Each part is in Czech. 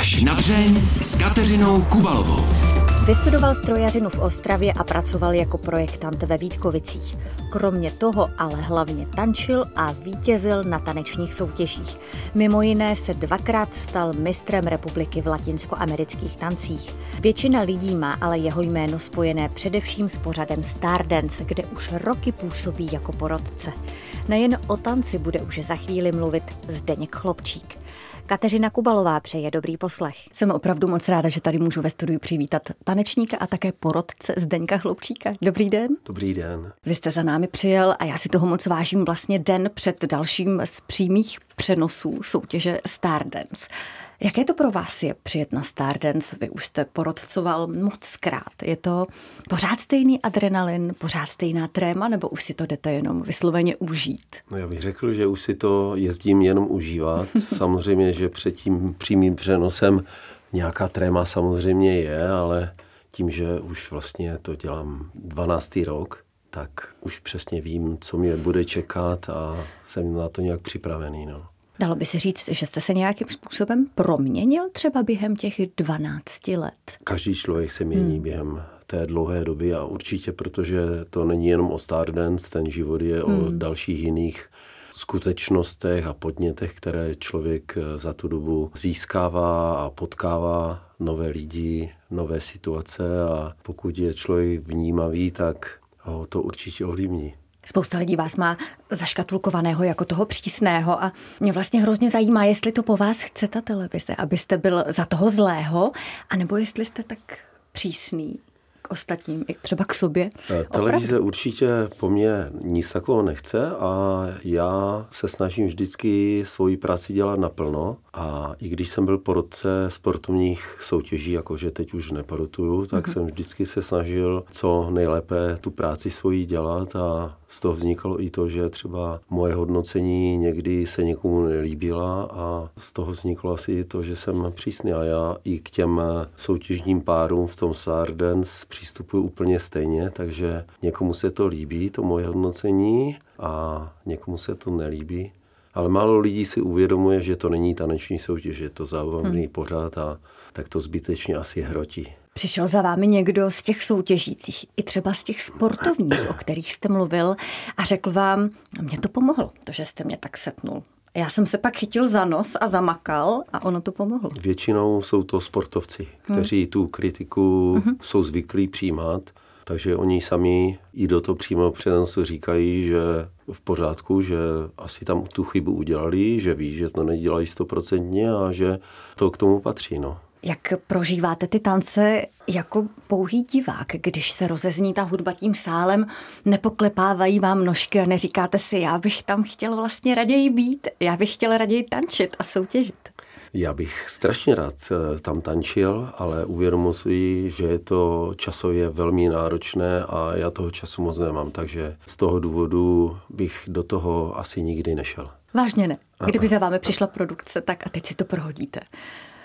Až na dřeň s Kateřinou Kubalovou. Vystudoval strojařinu v Ostravě a pracoval jako projektant ve Vítkovicích. Kromě toho ale hlavně tančil a vítězil na tanečních soutěžích. Mimo jiné se dvakrát stal mistrem republiky v latinskoamerických tancích. Většina lidí má ale jeho jméno spojené především s pořadem Stardance, kde už roky působí jako porodce. Nejen o tanci bude už za chvíli mluvit Zdeněk Chlopčík. Kateřina Kubalová přeje dobrý poslech. Jsem opravdu moc ráda, že tady můžu ve studiu přivítat tanečníka a také porodce Zdeňka Chlopčíka. Dobrý den. Dobrý den. Vy jste za námi přijel a já si toho moc vážím vlastně den před dalším z přímých přenosů soutěže Stardance. Jaké to pro vás je přijet na Stardance? Vy už jste porodcoval moc krát. Je to pořád stejný adrenalin, pořád stejná tréma, nebo už si to jdete jenom vysloveně užít? No já bych řekl, že už si to jezdím jenom užívat. samozřejmě, že před tím přímým přenosem nějaká tréma samozřejmě je, ale tím, že už vlastně to dělám 12. rok, tak už přesně vím, co mě bude čekat a jsem na to nějak připravený. No. Dalo by se říct, že jste se nějakým způsobem proměnil třeba během těch 12 let? Každý člověk se mění hmm. během té dlouhé doby a určitě, protože to není jenom o Stardance, ten život je hmm. o dalších jiných skutečnostech a podnětech, které člověk za tu dobu získává a potkává nové lidi, nové situace a pokud je člověk vnímavý, tak ho to určitě ovlivní. Spousta lidí vás má zaškatulkovaného jako toho přísného a mě vlastně hrozně zajímá, jestli to po vás chce ta televize, abyste byl za toho zlého, anebo jestli jste tak přísný k ostatním, i třeba k sobě. Eh, televize Opravdu? určitě po mně nic takového nechce a já se snažím vždycky svoji práci dělat naplno a i když jsem byl porodce sportovních soutěží, jakože teď už neporotuju, tak mm-hmm. jsem vždycky se snažil co nejlépe tu práci svoji dělat a z toho vznikalo i to, že třeba moje hodnocení někdy se někomu nelíbila a z toho vzniklo asi i to, že jsem přísný a já i k těm soutěžním párům v tom Sardens přistupuji úplně stejně, takže někomu se to líbí, to moje hodnocení a někomu se to nelíbí. Ale málo lidí si uvědomuje, že to není taneční soutěž, je to zábavný hmm. pořád a tak to zbytečně asi hrotí. Přišel za vámi někdo z těch soutěžících, i třeba z těch sportovních, o kterých jste mluvil, a řekl vám, mě to pomohlo, to, že jste mě tak setnul. Já jsem se pak chytil za nos a zamakal a ono to pomohlo. Většinou jsou to sportovci, kteří hmm. tu kritiku hmm. jsou zvyklí přijímat, takže oni sami i do toho přímo přenosu říkají, že v pořádku, že asi tam tu chybu udělali, že ví, že to nedělají stoprocentně a že to k tomu patří. No. Jak prožíváte ty tance jako pouhý divák, když se rozezní ta hudba tím sálem, nepoklepávají vám nožky a neříkáte si, já bych tam chtěl vlastně raději být, já bych chtěl raději tančit a soutěžit? Já bych strašně rád eh, tam tančil, ale uvědomuji si, že je to časově velmi náročné a já toho času moc nemám, takže z toho důvodu bych do toho asi nikdy nešel. Vážně ne. Kdyby za vámi přišla produkce, tak a teď si to prohodíte.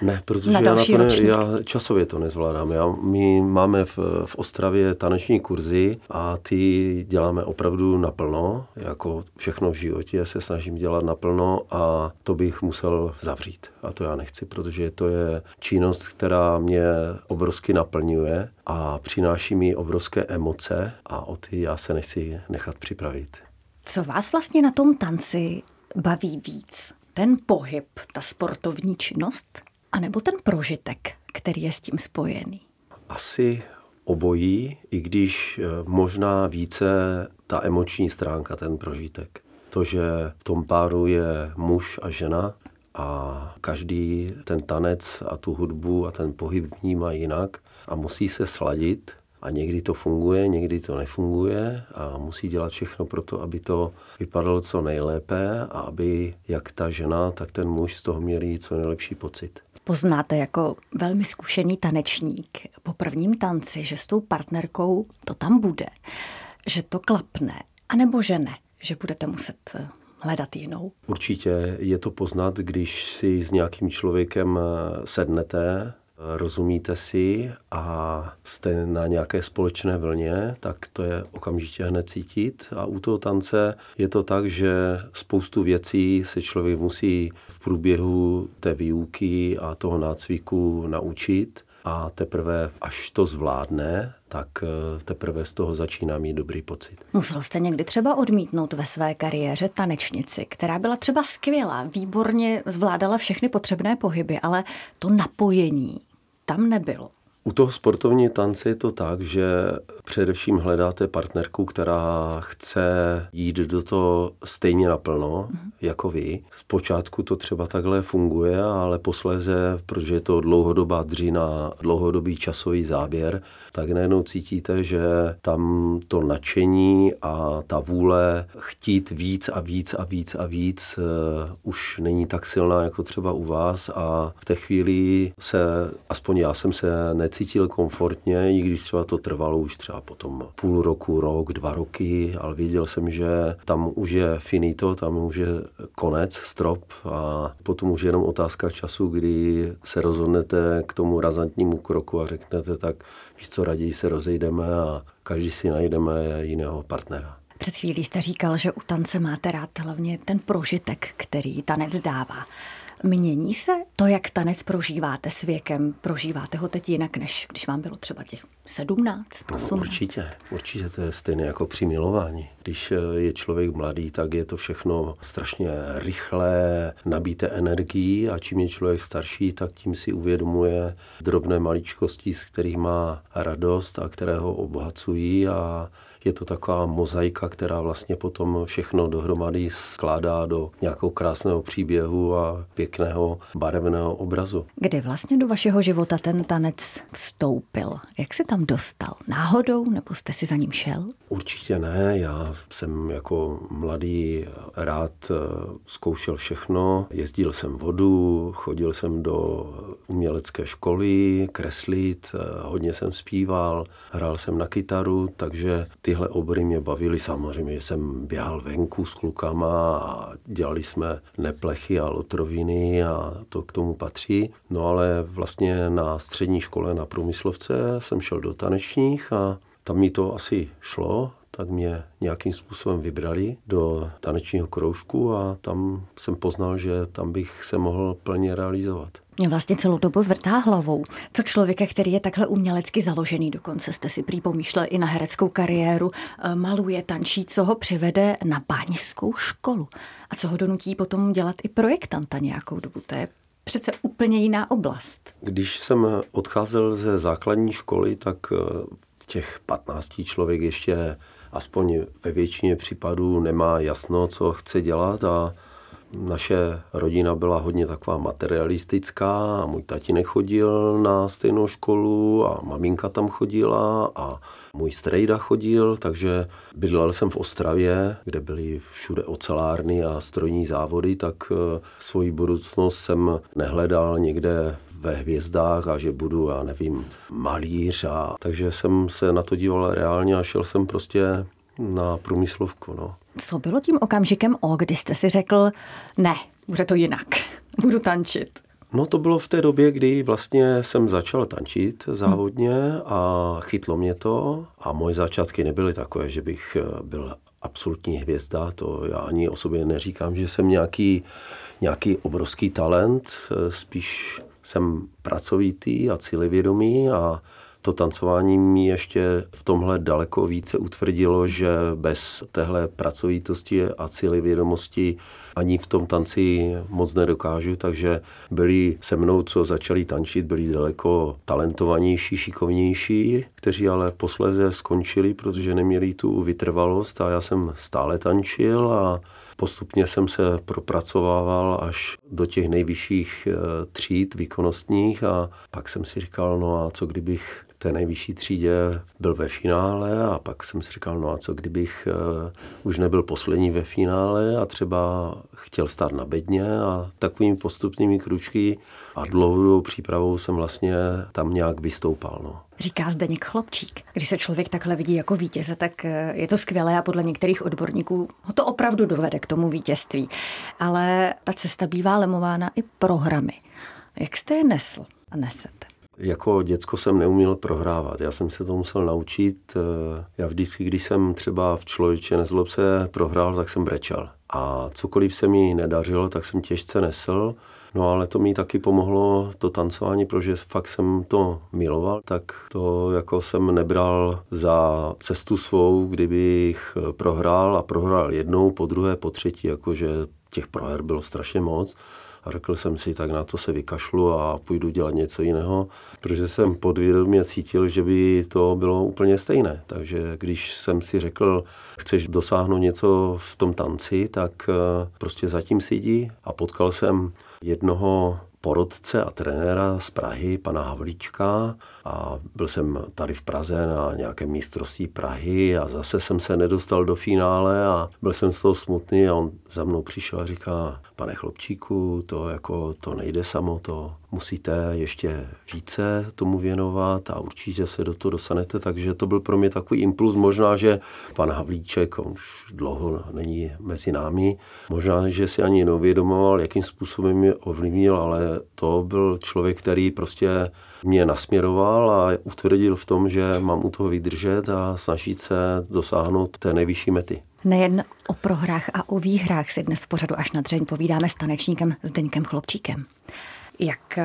Ne, protože na já, na to ne, já časově to nezvládám. Já, my máme v, v Ostravě taneční kurzy a ty děláme opravdu naplno, jako všechno v životě se snažím dělat naplno a to bych musel zavřít. A to já nechci, protože to je činnost, která mě obrovsky naplňuje a přináší mi obrovské emoce a o ty já se nechci nechat připravit. Co vás vlastně na tom tanci baví víc? Ten pohyb, ta sportovní činnost? Anebo ten prožitek, který je s tím spojený? Asi obojí, i když eh, možná více ta emoční stránka, ten prožitek. To, že v tom páru je muž a žena a každý ten tanec a tu hudbu a ten pohyb vnímá jinak a musí se sladit a někdy to funguje, někdy to nefunguje a musí dělat všechno pro to, aby to vypadalo co nejlépe a aby jak ta žena, tak ten muž z toho měli co nejlepší pocit poznáte jako velmi zkušený tanečník po prvním tanci, že s tou partnerkou to tam bude, že to klapne, anebo že ne, že budete muset eh, hledat jinou? Určitě je to poznat, když si s nějakým člověkem eh, sednete, rozumíte si a jste na nějaké společné vlně, tak to je okamžitě hned cítit. A u toho tance je to tak, že spoustu věcí se člověk musí v průběhu té výuky a toho nácviku naučit a teprve až to zvládne, tak eh, teprve z toho začíná mít dobrý pocit. Musel jste někdy třeba odmítnout ve své kariéře tanečnici, která byla třeba skvělá, výborně zvládala všechny potřebné pohyby, ale to napojení tam nebylo. U toho sportovní tance je to tak, že především hledáte partnerku, která chce jít do toho stejně naplno mm-hmm. jako vy. Zpočátku to třeba takhle funguje, ale posléze, protože je to dlouhodobá dřina, dlouhodobý časový záběr, tak najednou cítíte, že tam to nadšení a ta vůle chtít víc a víc a víc a víc uh, už není tak silná jako třeba u vás a v té chvíli se, aspoň já jsem se necítil komfortně, i když třeba to trvalo už třeba potom půl roku, rok, dva roky, ale věděl jsem, že tam už je finito, tam už je konec, strop a potom už je jenom otázka času, kdy se rozhodnete k tomu razantnímu kroku a řeknete tak, víš co, raději se rozejdeme a každý si najdeme jiného partnera. Před chvílí jste říkal, že u tance máte rád hlavně ten prožitek, který tanec dává. Mění se to, jak tanec prožíváte s věkem? Prožíváte ho teď jinak, než když vám bylo třeba těch 17, 18? No, určitě, určitě to je stejné jako při milování. Když eh, je člověk mladý, tak je to všechno strašně rychlé, nabíté energií a čím je člověk starší, tak tím si uvědomuje drobné maličkosti, z kterých má radost a které ho obohacují a je to taková mozaika, která vlastně potom všechno dohromady skládá do nějakého krásného příběhu a pěkného barevného obrazu. Kdy vlastně do vašeho života ten tanec vstoupil? Jak se tam dostal? Náhodou nebo jste si za ním šel? Určitě ne. Já jsem jako mladý rád eh, zkoušel všechno. Jezdil jsem vodu, chodil jsem do umělecké školy kreslit, eh, hodně jsem zpíval, hrál jsem na kytaru, takže ty tyhle obory mě bavily. Samozřejmě, jsem běhal venku s klukama a dělali jsme neplechy a lotroviny a to k tomu patří. No ale vlastně na střední škole na průmyslovce jsem šel do tanečních a tam mi to asi šlo, tak mě nějakým způsobem vybrali do tanečního kroužku a tam jsem poznal, že tam bych se mohl plně realizovat. Mě vlastně celou dobu vrtá hlavou. Co člověka, který je takhle umělecky založený, dokonce jste si prý pomýšlel i na hereckou kariéru, eh, maluje, tančí, co ho přivede na báňskou školu a co ho donutí potom dělat i projektanta nějakou dobu. To je přece úplně jiná oblast. Když jsem odcházel ze základní školy, tak eh, v těch 15 člověk ještě aspoň ve většině případů nemá jasno, co chce dělat a naše rodina byla hodně taková materialistická a můj tatínek chodil na stejnou školu a maminka tam chodila a můj strejda chodil, takže bydlel jsem v Ostravě, kde byly všude ocelárny a strojní závody, tak eh, svoji budoucnost jsem nehledal někde ve hvězdách a že budu, já nevím, malíř. A, takže jsem se na to díval reálně a šel jsem prostě na průmyslovku. No. Co bylo tím okamžikem O, kdy jste si řekl, ne, bude to jinak, budu tančit? No to bylo v té době, kdy vlastně jsem začal tančit závodně a chytlo mě to a moje začátky nebyly takové, že bych eh, byl absolutní hvězda, to já ani o sobě neříkám, že jsem nějaký, nějaký obrovský talent, eh, spíš jsem pracovitý a cílevědomý a to tancování mi ještě v tomhle daleko více utvrdilo, že bez téhle pracovitosti a cíly vědomosti ani v tom tanci moc nedokážu, takže byli se mnou, co začali tančit, byli daleko talentovanější, šikovnější, kteří ale posléze skončili, protože neměli tu vytrvalost. A já jsem stále tančil a postupně jsem se propracovával až do těch nejvyšších eh, tříd výkonnostních. A pak jsem si říkal, no a co kdybych té nejvyšší třídě byl ve finále a pak jsem si říkal, no a co kdybych uh, už nebyl poslední ve finále a třeba chtěl stát na bedně a takovými postupnými kručky a dlouhodobou přípravou jsem vlastně tam nějak vystoupal. No. Říká Zdeněk Chlopčík. Když se člověk takhle vidí jako vítěze, tak eh, je to skvělé a podle některých odborníků ho to opravdu dovede k tomu vítězství. Ale ta cesta bývá lemována i programy. Jak jste je nesl a nesete? Jako děcko jsem neuměl prohrávat, já jsem se to musel naučit. Já vždycky, když jsem třeba v člověče nezlob se prohrál, tak jsem brečel. A cokoliv se mi nedařilo, tak jsem těžce nesl. No ale to mi taky pomohlo, to tancování, protože fakt jsem to miloval, tak to jako jsem nebral za cestu svou, kdybych prohrál a prohrál jednou, po druhé, po třetí, jakože těch proher bylo strašně moc. A řekl jsem si, tak na to se vykašlu a půjdu dělat něco jiného, protože jsem podvědomě cítil, že by to bylo úplně stejné. Takže když jsem si řekl, chceš dosáhnout něco v tom tanci, tak eh, prostě zatím jdi a potkal jsem jednoho porodce a trenéra z Prahy, pana Havlíčka. A byl jsem tady v Praze na nějakém mistrovství Prahy a zase jsem se nedostal do finále a byl jsem z toho smutný a on za mnou přišel a říká, pane chlopčíku, to jako to nejde samo, to musíte ještě více tomu věnovat a určitě se do toho dostanete, takže to byl pro mě takový impuls, možná, že pan Havlíček, on už dlouho není mezi námi, možná, že si ani neuvědomoval, jakým způsobem mě ovlivnil, ale to byl člověk, který prostě mě nasměroval a utvrdil v tom, že mám u toho vydržet a snažit se dosáhnout té nejvyšší mety. Nejen o prohrách a o výhrách si dnes v pořadu až na dřeň povídáme s tanečníkem Zdeňkem Chlopčíkem. Jak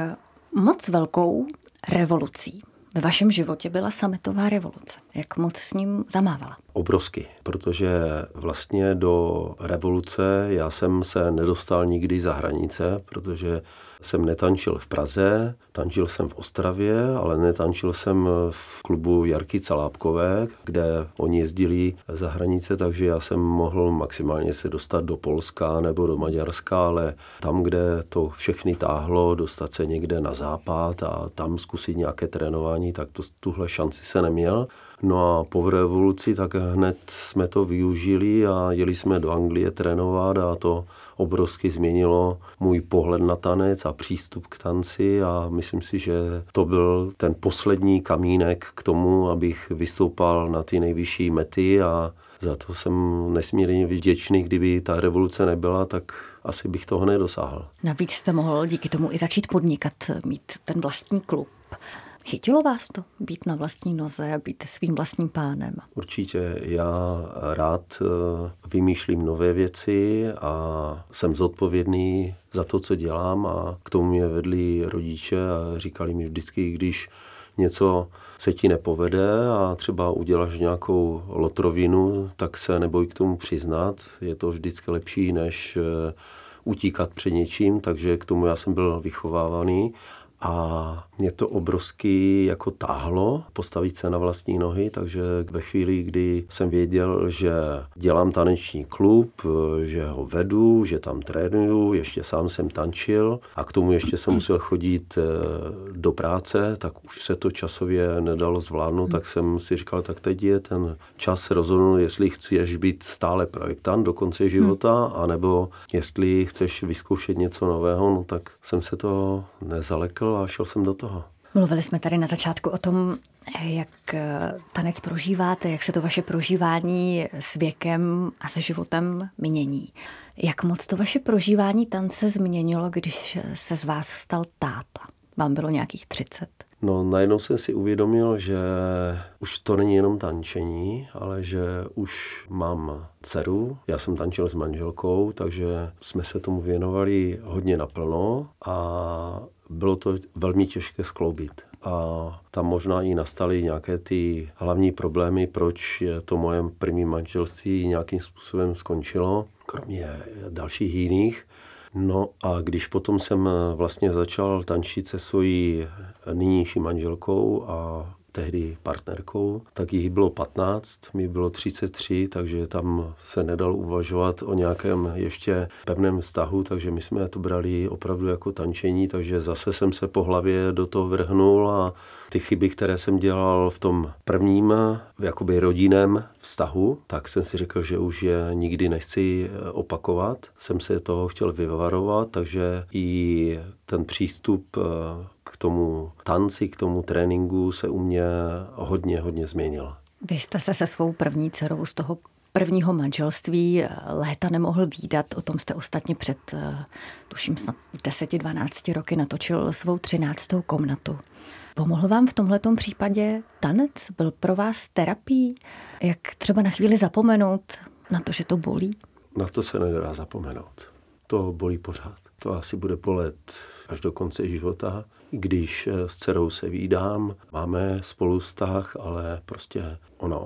moc velkou revolucí ve vašem životě byla sametová revoluce? Jak moc s ním zamávala? Obrovsky, protože vlastně do revoluce já jsem se nedostal nikdy za hranice, protože jsem netančil v Praze, tančil jsem v Ostravě, ale netančil jsem v klubu Jarky Calápkové, kde oni jezdili za hranice, takže já jsem mohl maximálně se dostat do Polska nebo do Maďarska, ale tam, kde to všechny táhlo, dostat se někde na západ a tam zkusit nějaké trénování, tak to, tuhle šanci se neměl. No a po revoluci tak hned jsme to využili a jeli jsme do Anglie trénovat a to obrovsky změnilo můj pohled na tanec a přístup k tanci a myslím si, že to byl ten poslední kamínek k tomu, abych vystoupal na ty nejvyšší mety a za to jsem nesmírně vděčný, kdyby ta revoluce nebyla, tak asi bych toho nedosáhl. Navíc jste mohl díky tomu i začít podnikat, mít ten vlastní klub. Chytilo vás to být na vlastní noze a být svým vlastním pánem? Určitě. Já rád eh, vymýšlím nové věci a jsem zodpovědný za to, co dělám a k tomu mě vedli rodiče a říkali mi vždycky, když něco se ti nepovede a třeba uděláš nějakou lotrovinu, tak se neboj k tomu přiznat. Je to vždycky lepší, než eh, utíkat před něčím, takže k tomu já jsem byl vychovávaný a mě to obrovsky jako táhlo postavit se na vlastní nohy, takže ve chvíli, kdy jsem věděl, že dělám taneční klub, že ho vedu, že tam trénuju, ještě sám jsem tančil a k tomu ještě jsem musel chodit eh, do práce, tak už se to časově nedalo zvládnout, tak jsem si říkal, tak teď je ten čas rozhodnout, jestli chceš být stále projektant do konce života, anebo jestli chceš vyzkoušet něco nového, no tak jsem se to nezalekl a šel jsem do toho. Mluvili jsme tady na začátku o tom, jak tanec prožíváte, jak se to vaše prožívání s věkem a se životem mění. Jak moc to vaše prožívání tance změnilo, když se z vás stal táta? Vám bylo nějakých 30. No najednou jsem si uvědomil, že už to není jenom tančení, ale že už mám dceru. Já jsem tančil s manželkou, takže jsme se tomu věnovali hodně naplno a bylo to velmi těžké skloubit. A tam možná i nastaly nějaké ty hlavní problémy, proč to moje první manželství nějakým způsobem skončilo, kromě dalších jiných. No a když potom jsem vlastně začal tančit se svojí nynější manželkou a tehdy partnerkou, tak jich bylo 15, mi bylo 33, takže tam se nedal uvažovat o nějakém ještě pevném vztahu, takže my jsme to brali opravdu jako tančení, takže zase jsem se po hlavě do toho vrhnul a ty chyby, které jsem dělal v tom prvním, jakoby rodinném vztahu, tak jsem si řekl, že už je nikdy nechci opakovat. Jsem se toho chtěl vyvarovat, takže i ten přístup k tomu tanci, k tomu tréninku se u mě hodně, hodně změnil. Vy jste se se svou první dcerou z toho prvního manželství léta nemohl výdat. O tom jste ostatně před, tuším, snad 10-12 roky natočil svou třináctou komnatu. Pomohl vám v tomhletom případě tanec? Byl pro vás terapií? Jak třeba na chvíli zapomenout na to, že to bolí? Na to se nedá zapomenout. To bolí pořád. To asi bude bolet až do konce života. Když eh, s dcerou se výdám, máme spolu vztah, ale prostě ona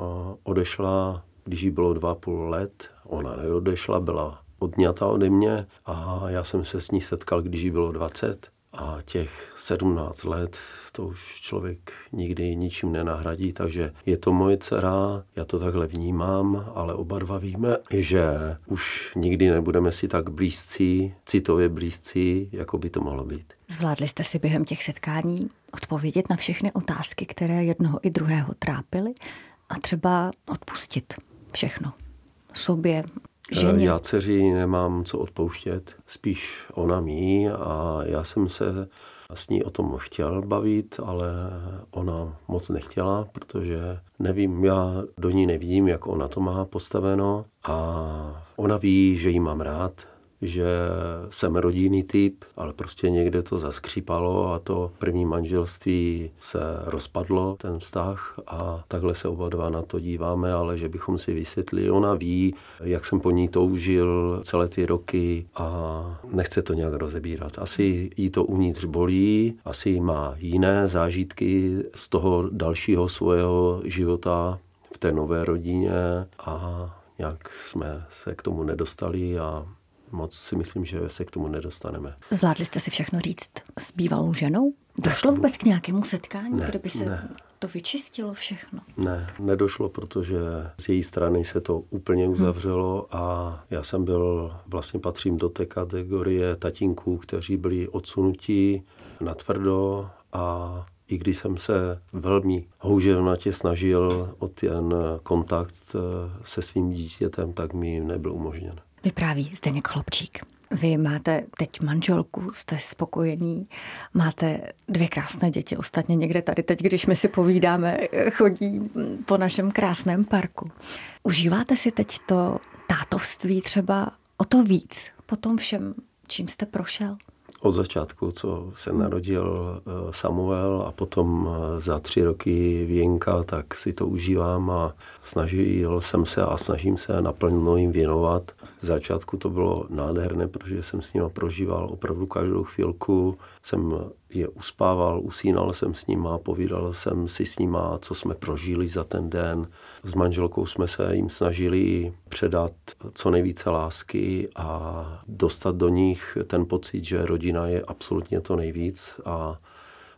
odešla, když jí bylo dva půl let, ona neodešla, byla odňata ode mě a já jsem se s ní setkal, když jí bylo 20 a těch 17 let to už člověk nikdy ničím nenahradí, takže je to moje dcera, já to takhle vnímám, ale oba dva víme, že už nikdy nebudeme si tak blízcí, citově blízcí, jako by to mohlo být. Zvládli jste si během těch setkání odpovědět na všechny otázky, které jednoho i druhého trápily a třeba odpustit všechno sobě, ženě? Já dceři nemám co odpouštět, spíš ona mí a já jsem se s ní o tom chtěl bavit, ale ona moc nechtěla, protože nevím, já do ní nevím, jak ona to má postaveno a ona ví, že jí mám rád, že jsem rodinný typ, ale prostě někde to zaskřípalo a to první manželství se rozpadlo, ten vztah a takhle se oba dva na to díváme, ale že bychom si vysvětli, ona ví, jak jsem po ní toužil celé ty roky a nechce to nějak rozebírat. Asi jí to uvnitř bolí, asi má jiné zážitky z toho dalšího svého života v té nové rodině a nějak jsme se k tomu nedostali a moc si myslím, že se k tomu nedostaneme. Zvládli jste si všechno říct s bývalou ženou? Došlo vůbec k nějakému setkání, ne, kde by se ne. to vyčistilo všechno? Ne, nedošlo, protože z její strany se to úplně uzavřelo a já jsem byl, vlastně patřím do té kategorie tatínků, kteří byli odsunutí natvrdo a i když jsem se velmi houževnatě snažil o ten kontakt se svým dítětem, tak mi nebyl umožněn. Vypráví Zdeněk Chlopčík. Vy máte teď manželku, jste spokojení, máte dvě krásné děti. Ostatně někde tady teď, když my si povídáme, chodí po našem krásném parku. Užíváte si teď to tátovství třeba o to víc po tom všem, čím jste prošel? Od začátku, co se narodil eh, Samuel a potom eh, za tři roky Věnka, tak si to užívám a snažil jsem se a snažím se naplno jim věnovat. V začátku to bylo nádherné, protože jsem s nima prožíval opravdu každou chvilku. Jsem je uspával, usínal jsem s nima, povídal jsem si s nima, co jsme prožili za ten den. S manželkou jsme se jim snažili předat co nejvíce lásky a dostat do nich ten pocit, že rodina je absolutně to nejvíc a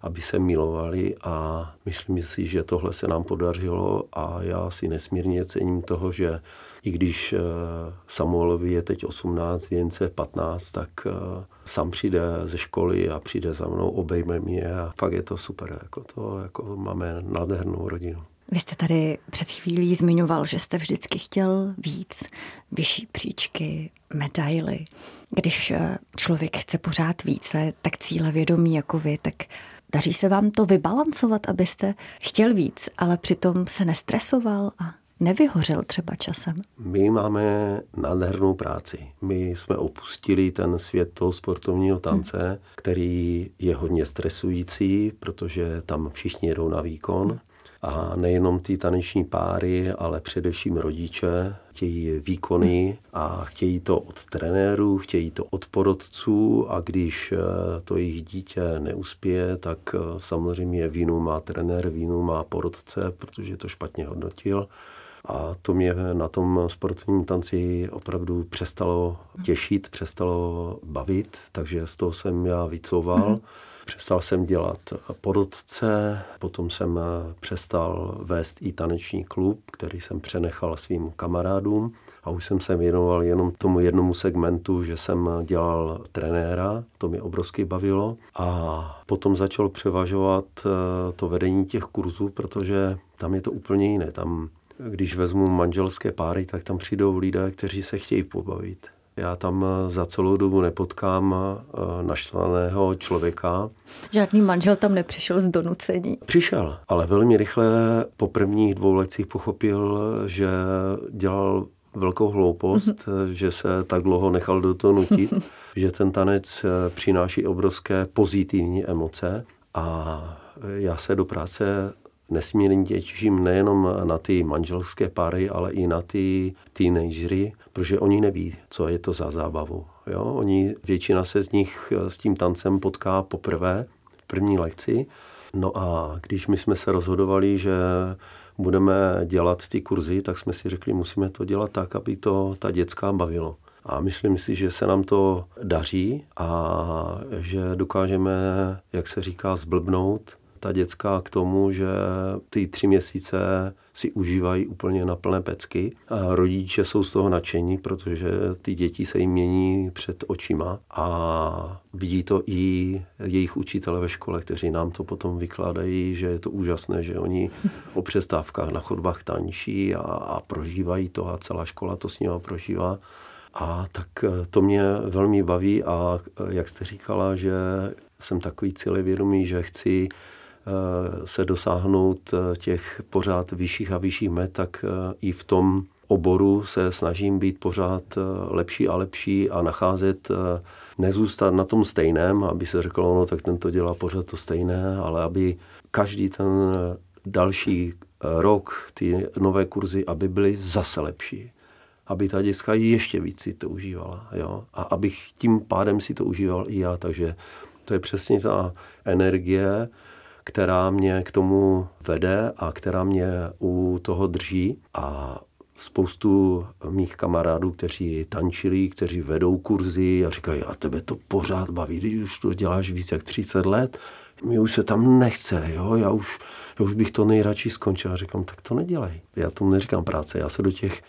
aby se milovali a myslím si, že tohle se nám podařilo a já si nesmírně cením toho, že i když eh, Samuelovi je teď 18, Věnce 15, tak eh, sám přijde ze školy a přijde za mnou, obejme mě a fakt je to super. Jako to, jako máme nádhernou rodinu. Vy jste tady před chvílí zmiňoval, že jste vždycky chtěl víc, vyšší příčky, medaily. Když eh, člověk chce pořád více, tak cíle vědomí jako vy, tak daří se vám to vybalancovat, abyste chtěl víc, ale přitom se nestresoval a nevyhořel třeba časem? My máme nádhernou práci. My jsme opustili ten svět toho sportovního tance, hmm. který je hodně stresující, protože tam všichni jedou na výkon. Hmm. A nejenom ty taneční páry, ale především rodiče chtějí výkony a chtějí to od trenérů, chtějí to od porodců a když eh, to jejich dítě neuspěje, tak eh, samozřejmě vínu má trenér, vínu má porodce, protože to špatně hodnotil. A to mě na tom sportovním tanci opravdu přestalo těšit, přestalo bavit, takže z toho jsem já vycouval. Mm-hmm. Přestal jsem dělat porodce, potom jsem přestal vést i taneční klub, který jsem přenechal svým kamarádům a už jsem se věnoval jenom tomu jednomu segmentu, že jsem dělal trenéra, to mě obrovsky bavilo a potom začal převažovat eh, to vedení těch kurzů, protože tam je to úplně jiné. Tam když vezmu manželské páry, tak tam přijdou lidé, kteří se chtějí pobavit. Já tam eh, za celou dobu nepotkám eh, naštvaného člověka. Žádný manžel tam nepřišel z donucení. Přišel, ale velmi rychle po prvních dvou lecích pochopil, že dělal velkou hloupost, mm-hmm. že se tak dlouho nechal do toho nutit, že ten tanec přináší obrovské pozitivní emoce a já se do práce nesmírně těším nejenom na ty manželské páry, ale i na ty teenagery, protože oni neví, co je to za zábavu. Jo? Oni, většina se z nich s tím tancem potká poprvé v první lekci. No a když my jsme se rozhodovali, že budeme dělat ty kurzy, tak jsme si řekli, musíme to dělat tak, aby to ta dětská bavilo. A myslím si, že se nám to daří a že dokážeme, jak se říká, zblbnout ta děcka k tomu, že ty tři měsíce si užívají úplně na plné pecky. A rodiče jsou z toho nadšení, protože ty děti se jim mění před očima a vidí to i jejich učitele ve škole, kteří nám to potom vykládají, že je to úžasné, že oni o přestávkách na chodbách tančí a, a prožívají to a celá škola to s nimi prožívá. A tak to mě velmi baví a jak jste říkala, že jsem takový cílevědomý, že chci Eh, se dosáhnout eh, těch pořád vyšších a vyšších met, tak eh, i v tom oboru se snažím být pořád lepší a lepší a nacházet, nezůstat na tom stejném, aby se řeklo, no tak ten to dělá pořád to stejné, ale aby každý ten další rok, ty nové kurzy, aby byly zase lepší. Aby ta děcka ještě víc si to užívala. Jo? A abych tím pádem si to užíval i já. Takže to je přesně ta energie, která mě k tomu vede a která mě u toho drží. A spoustu mých kamarádů, kteří tančili, kteří vedou kurzy a říkají, a tebe to pořád baví, když už to děláš víc jak 30 let, mi už se tam nechce, jo, já už, já už bych to nejradši skončil. A říkám, tak to nedělej. Já tomu neříkám práce, já se do těch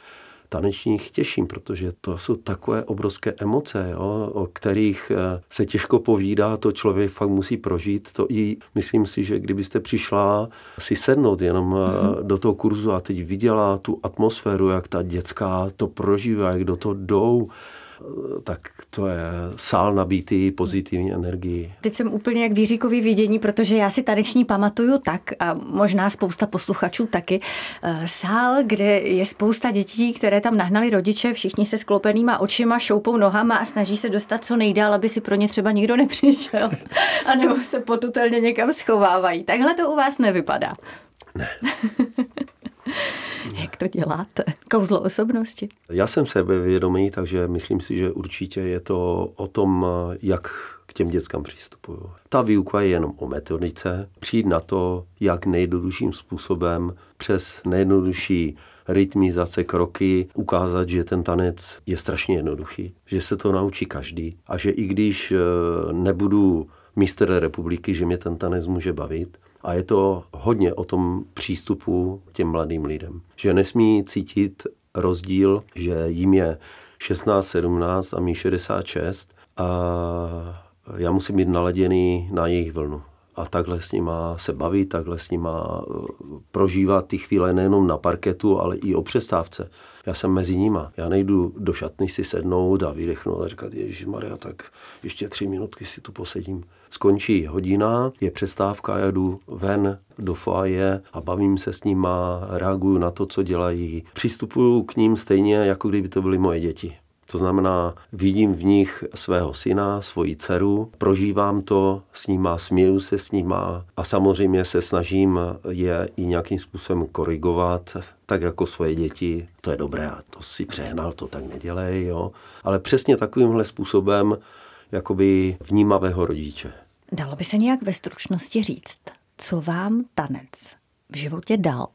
tanečních těším, protože to jsou takové obrovské emoce, jo, o kterých eh, se těžko povídá, to člověk fakt musí prožít. To i myslím si, že kdybyste přišla si sednout jenom mm-hmm. do toho kurzu a teď viděla tu atmosféru, jak ta dětská to prožívá, jak do toho jdou, tak to je sál nabítý pozitivní energii. Teď jsem úplně jak výříkový vidění, protože já si taneční pamatuju tak, a možná spousta posluchačů taky, eh, sál, kde je spousta dětí, které tam nahnali rodiče, všichni se sklopenýma očima, šoupou nohama a snaží se dostat co nejdál, aby si pro ně třeba nikdo nepřišel. a nebo se potutelně někam schovávají. Takhle to u vás nevypadá. Ne. Jak to děláte? Kouzlo osobnosti? Já jsem sebevědomý, takže myslím si, že určitě je to o tom, jak k těm dětskám přistupuju. Ta výuka je jenom o metodice, přijít na to, jak nejjednodušším způsobem přes nejjednodušší rytmizace, kroky, ukázat, že ten tanec je strašně jednoduchý, že se to naučí každý a že i když eh, nebudu mistr republiky, že mě ten tanec může bavit, a je to hodně o tom přístupu těm mladým lidem. Že nesmí cítit rozdíl, že jim je 16, 17 a mi 66 a já musím být naladěný na jejich vlnu a takhle s nima se bavit, takhle s nima eh, prožívat ty chvíle nejenom na parketu, ale i o přestávce. Já jsem mezi nima. Já nejdu do šatny si sednout a vydechnout a říkat, Ježíš Maria, tak ještě tři minutky si tu posedím. Skončí hodina, je přestávka, já jdu ven do foaje a bavím se s nima, reaguju na to, co dělají. Přistupuju k ním stejně, jako kdyby to byly moje děti. To znamená, vidím v nich svého syna, svoji dceru, prožívám to s nima, směju se s nima a samozřejmě se snažím je i nějakým způsobem korigovat, tak jako svoje děti. To je dobré, a to si přehnal, to tak nedělej, jo. Ale přesně takovýmhle způsobem jakoby vnímavého rodiče. Dalo by se nějak ve stručnosti říct, co vám tanec v životě dal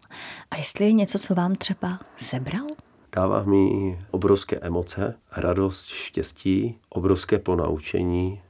a jestli je něco, co vám třeba sebral? Dává mi obrovské emoce, radost, štěstí, obrovské ponaučení.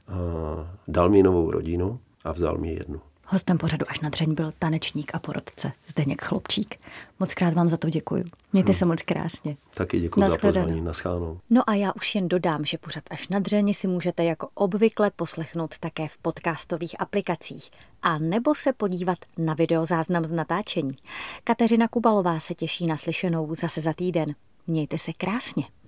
Dal mi novou rodinu a vzal mi jednu. Hostem pořadu až na dřeň byl tanečník a porodce Zdeněk Chlopčík. Moc krát vám za to děkuji. Mějte hmm. se moc krásně. Taky děkuji za pozvání. Naschánou. No a já už jen dodám, že pořad až na dřeň si můžete jako obvykle poslechnout také v podcastových aplikacích a nebo se podívat na videozáznam z natáčení. Kateřina Kubalová se těší na slyšenou zase za týden. Mějte se krásně.